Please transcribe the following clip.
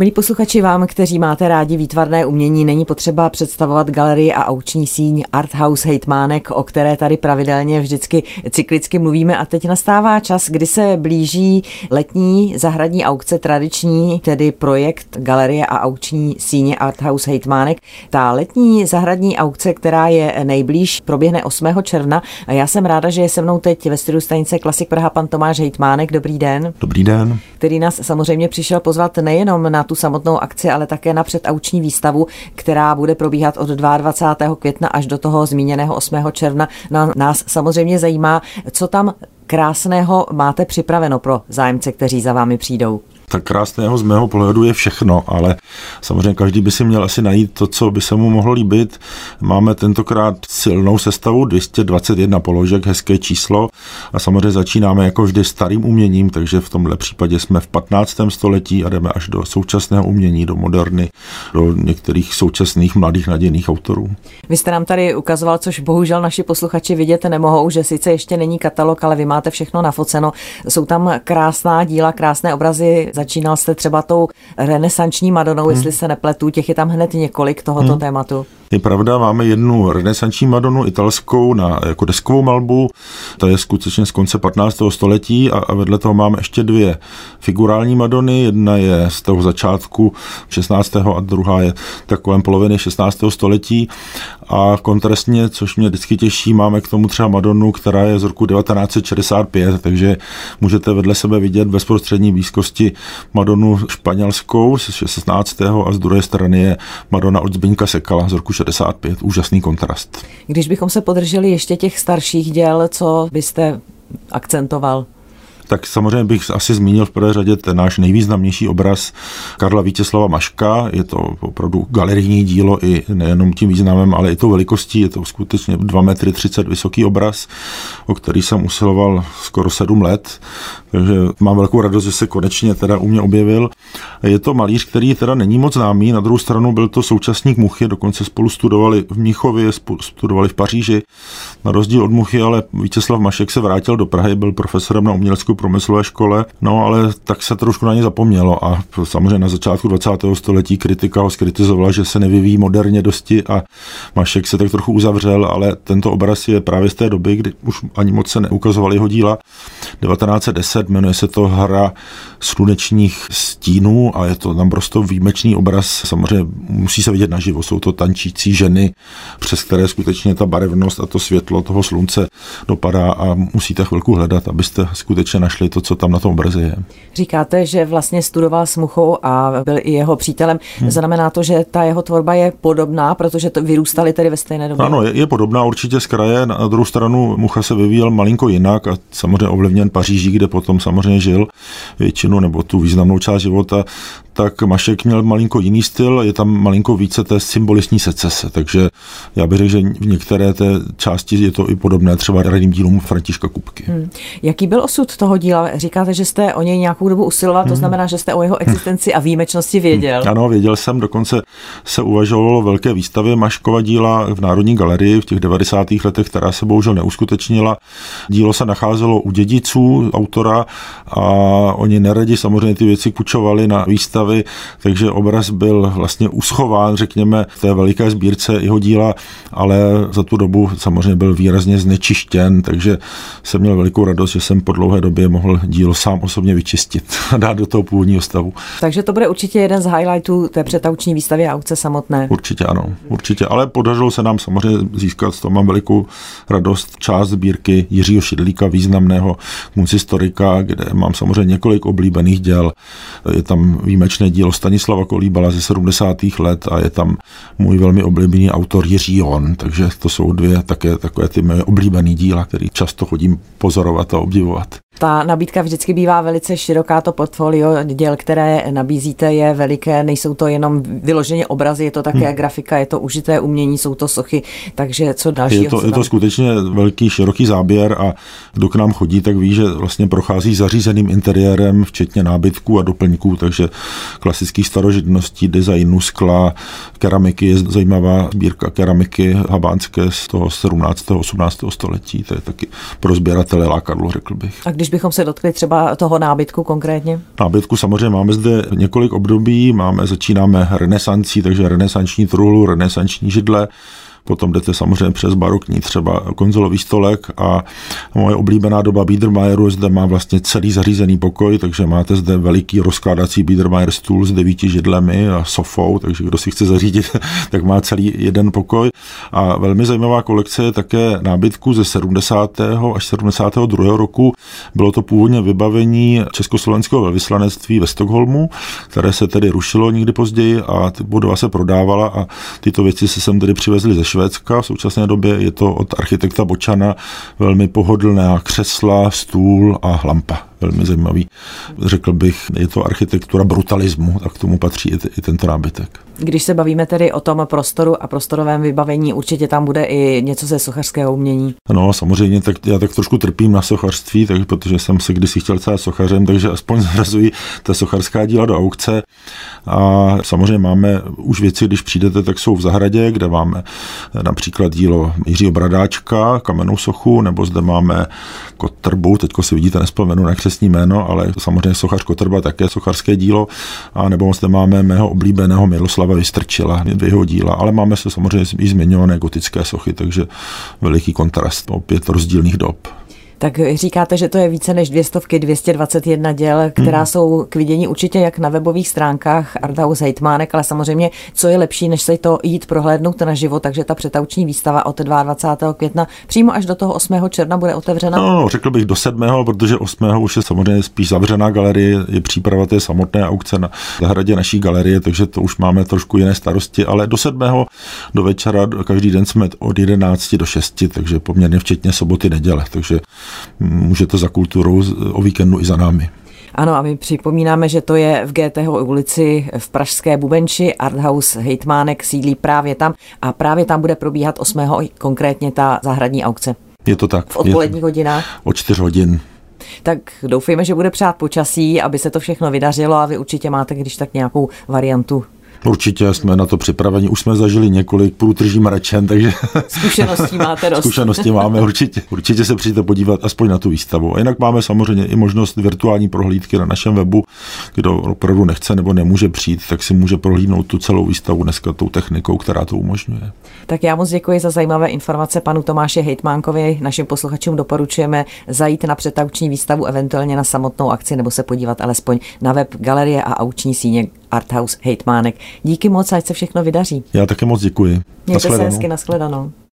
Milí posluchači, vám, kteří máte rádi výtvarné umění, není potřeba představovat galerii a auční síň Art House Hejtmánek, o které tady pravidelně vždycky cyklicky mluvíme. A teď nastává čas, kdy se blíží letní zahradní aukce tradiční, tedy projekt galerie a auční síně Art House Hejtmánek. Ta letní zahradní aukce, která je nejblíž, proběhne 8. června a já jsem ráda, že je se mnou teď ve studiu stanice Klasik Praha pan Tomáš Hejtmánek. Dobrý den. Dobrý den. Který nás samozřejmě přišel pozvat nejenom na tu samotnou akci, ale také na předauční výstavu, která bude probíhat od 22. května až do toho zmíněného 8. června. Na nás samozřejmě zajímá, co tam krásného máte připraveno pro zájemce, kteří za vámi přijdou tak krásného z mého pohledu je všechno, ale samozřejmě každý by si měl asi najít to, co by se mu mohlo líbit. Máme tentokrát silnou sestavu, 221 položek, hezké číslo a samozřejmě začínáme jako vždy starým uměním, takže v tomhle případě jsme v 15. století a jdeme až do současného umění, do moderny, do některých současných mladých nadějných autorů. Vy jste nám tady ukazoval, což bohužel naši posluchači vidět nemohou, že sice ještě není katalog, ale vy máte všechno nafoceno. Jsou tam krásná díla, krásné obrazy Začínal jste třeba tou renesanční Madonou, hmm. jestli se nepletu, těch je tam hned několik tohoto hmm. tématu. Je pravda, máme jednu renesanční Madonu italskou na jako deskovou malbu, ta je skutečně z konce 15. století a, a vedle toho máme ještě dvě figurální Madony, jedna je z toho začátku 16. a druhá je tak kolem poloviny 16. století a kontrastně, což mě vždycky těší, máme k tomu třeba Madonu, která je z roku 1965, takže můžete vedle sebe vidět bezprostřední blízkosti Madonu španělskou z 16. a z druhé strany je Madonna od Zbyňka Sekala z roku 65. Úžasný kontrast. Když bychom se podrželi ještě těch starších děl, co byste akcentoval? Tak samozřejmě bych asi zmínil v prvé řadě ten náš nejvýznamnější obraz Karla Vítězslava Maška. Je to opravdu galerijní dílo i nejenom tím významem, ale i tou velikostí. Je to skutečně 2 metry 30 vysoký obraz, o který jsem usiloval skoro 7 let. Takže mám velkou radost, že se konečně teda u mě objevil. Je to malíř, který teda není moc známý, na druhou stranu byl to současník Muchy, dokonce spolu studovali v Mnichově, studovali v Paříži. Na rozdíl od Muchy, ale Vítězslav Mašek se vrátil do Prahy, byl profesorem na uměleckou průmyslové škole, no ale tak se trošku na ně zapomnělo a samozřejmě na začátku 20. století kritika ho skritizovala, že se nevyvíjí moderně dosti a Mašek se tak trochu uzavřel, ale tento obraz je právě z té doby, kdy už ani moc se neukazovaly jeho díla. 1910 jmenuje se to Hra slunečních stínů a je to naprosto výjimečný obraz. Samozřejmě musí se vidět naživo. Jsou to tančící ženy, přes které skutečně ta barevnost a to světlo toho slunce dopadá a musíte chvilku hledat, abyste skutečně našli to, co tam na tom obraze je. Říkáte, že vlastně studoval s Muchou a byl i jeho přítelem. Hmm. Znamená to, že ta jeho tvorba je podobná, protože to vyrůstali tedy ve stejné době? Ano, je, je podobná určitě z kraje. Na druhou stranu Mucha se vyvíjel malinko jinak a samozřejmě ovlivněn Paříží, kde potom samozřejmě žil většinu nebo tu významnou část života, tak Mašek měl malinko jiný styl, je tam malinko více té symbolistní secese, takže já bych řekl, že v některé té části je to i podobné třeba raným dílům Františka Kupky. Hmm. Jaký byl osud toho díla? Říkáte, že jste o něj nějakou dobu usiloval, to hmm. znamená, že jste o jeho existenci a výjimečnosti věděl. Hmm. Ano, věděl jsem, dokonce se uvažovalo o velké výstavě Maškova díla v Národní galerii v těch 90. letech, která se bohužel neuskutečnila. Dílo se nacházelo u dědiců autora a oni neradi samozřejmě ty věci kučovali na výstav výstavy, takže obraz byl vlastně uschován, řekněme, v té veliké sbírce jeho díla, ale za tu dobu samozřejmě byl výrazně znečištěn, takže jsem měl velikou radost, že jsem po dlouhé době mohl dílo sám osobně vyčistit a dát do toho původního stavu. Takže to bude určitě jeden z highlightů té přetauční výstavy a aukce samotné. Určitě ano, určitě, ale podařilo se nám samozřejmě získat, z toho mám velikou radost, část sbírky Jiřího Šidlíka, významného historika, kde mám samozřejmě několik oblíbených děl. Je tam výjimečné dílo Stanislava Kolíbala ze 70. let a je tam můj velmi oblíbený autor Jiří Jon, takže to jsou dvě také takové ty moje oblíbené díla, které často chodím pozorovat a obdivovat. Ta nabídka vždycky bývá velice široká, to portfolio děl, které nabízíte, je veliké, nejsou to jenom vyloženě obrazy, je to také hmm. grafika, je to užité umění, jsou to sochy, takže co dalšího? Je to, je to skutečně velký, široký záběr a kdo k nám chodí, tak ví, že vlastně prochází zařízeným interiérem, včetně nábytků a doplňků, takže klasických starožitností, designu, skla, keramiky je zajímavá sbírka keramiky habánské z toho 17. 18. století, to je taky pro sběratele lákadlo, řekl bych. A když když bychom se dotkli třeba toho nábytku konkrétně? Nábytku samozřejmě máme zde několik období, máme, začínáme renesancí, takže renesanční truhlu, renesanční židle, Potom jdete samozřejmě přes barokní třeba konzolový stolek a moje oblíbená doba Biedermeieru zde má vlastně celý zařízený pokoj, takže máte zde veliký rozkládací Biedermeier stůl s devíti židlemi a sofou, takže kdo si chce zařídit, tak má celý jeden pokoj. A velmi zajímavá kolekce je také nábytku ze 70. až 72. roku. Bylo to původně vybavení československého velvyslanectví ve Stockholmu, které se tedy rušilo nikdy později a budova se prodávala a tyto věci se sem tedy přivezly ze Švédska. V současné době je to od architekta Bočana velmi pohodlná křesla, stůl a lampa velmi zajímavý. Řekl bych, je to architektura brutalismu a k tomu patří i, i tento nábytek. Když se bavíme tedy o tom prostoru a prostorovém vybavení, určitě tam bude i něco ze sochařského umění. No, samozřejmě, tak já tak trošku trpím na sochařství, tak, protože jsem se kdysi chtěl stát sochařem, takže aspoň zrazuji ta sochařská díla do aukce. A samozřejmě máme už věci, když přijdete, tak jsou v zahradě, kde máme například dílo Jiřího Bradáčka, kamennou sochu, nebo zde máme kotrbu, teďko si vidíte, nespomenu na křesní jméno, ale samozřejmě sochař Kotrba také sochařské dílo, a nebo zde máme mého oblíbeného Miroslava Vystrčila, jeho díla, ale máme se samozřejmě i zmiňované gotické sochy, takže veliký kontrast, opět rozdílných dob tak říkáte, že to je více než 200, 221 děl, která hmm. jsou k vidění určitě jak na webových stránkách Arthouse Hejtmánek, ale samozřejmě, co je lepší, než se to jít prohlédnout na živo, takže ta přetauční výstava od 22. května přímo až do toho 8. června bude otevřena? No, no, řekl bych do 7. protože 8. už je samozřejmě spíš zavřená galerie, je příprava té samotné aukce na zahradě naší galerie, takže to už máme trošku jiné starosti, ale do 7. do večera každý den jsme od 11 do 6, takže poměrně včetně soboty, neděle, takže můžete za kulturou o víkendu i za námi. Ano, a my připomínáme, že to je v GT ulici v Pražské Bubenči. Arthouse Hejtmánek sídlí právě tam a právě tam bude probíhat 8. konkrétně ta zahradní aukce. Je to tak. V odpoledních hodinách? O 4 hodin. Tak doufejme, že bude přát počasí, aby se to všechno vydařilo a vy určitě máte, když tak nějakou variantu Určitě jsme na to připraveni. Už jsme zažili několik průtrží mračen, takže zkušeností máte dost. Zkušenosti máme určitě. Určitě se přijďte podívat aspoň na tu výstavu. A jinak máme samozřejmě i možnost virtuální prohlídky na našem webu. Kdo opravdu nechce nebo nemůže přijít, tak si může prohlídnout tu celou výstavu dneska tou technikou, která to umožňuje. Tak já moc děkuji za zajímavé informace panu Tomáše Hejtmánkovi. Našim posluchačům doporučujeme zajít na přetauční výstavu, eventuálně na samotnou akci nebo se podívat alespoň na web galerie a auční síně Arthouse Hejtmánek. Díky moc, ať se všechno vydaří. Já také moc děkuji. Mějte se hezky, nashledanou.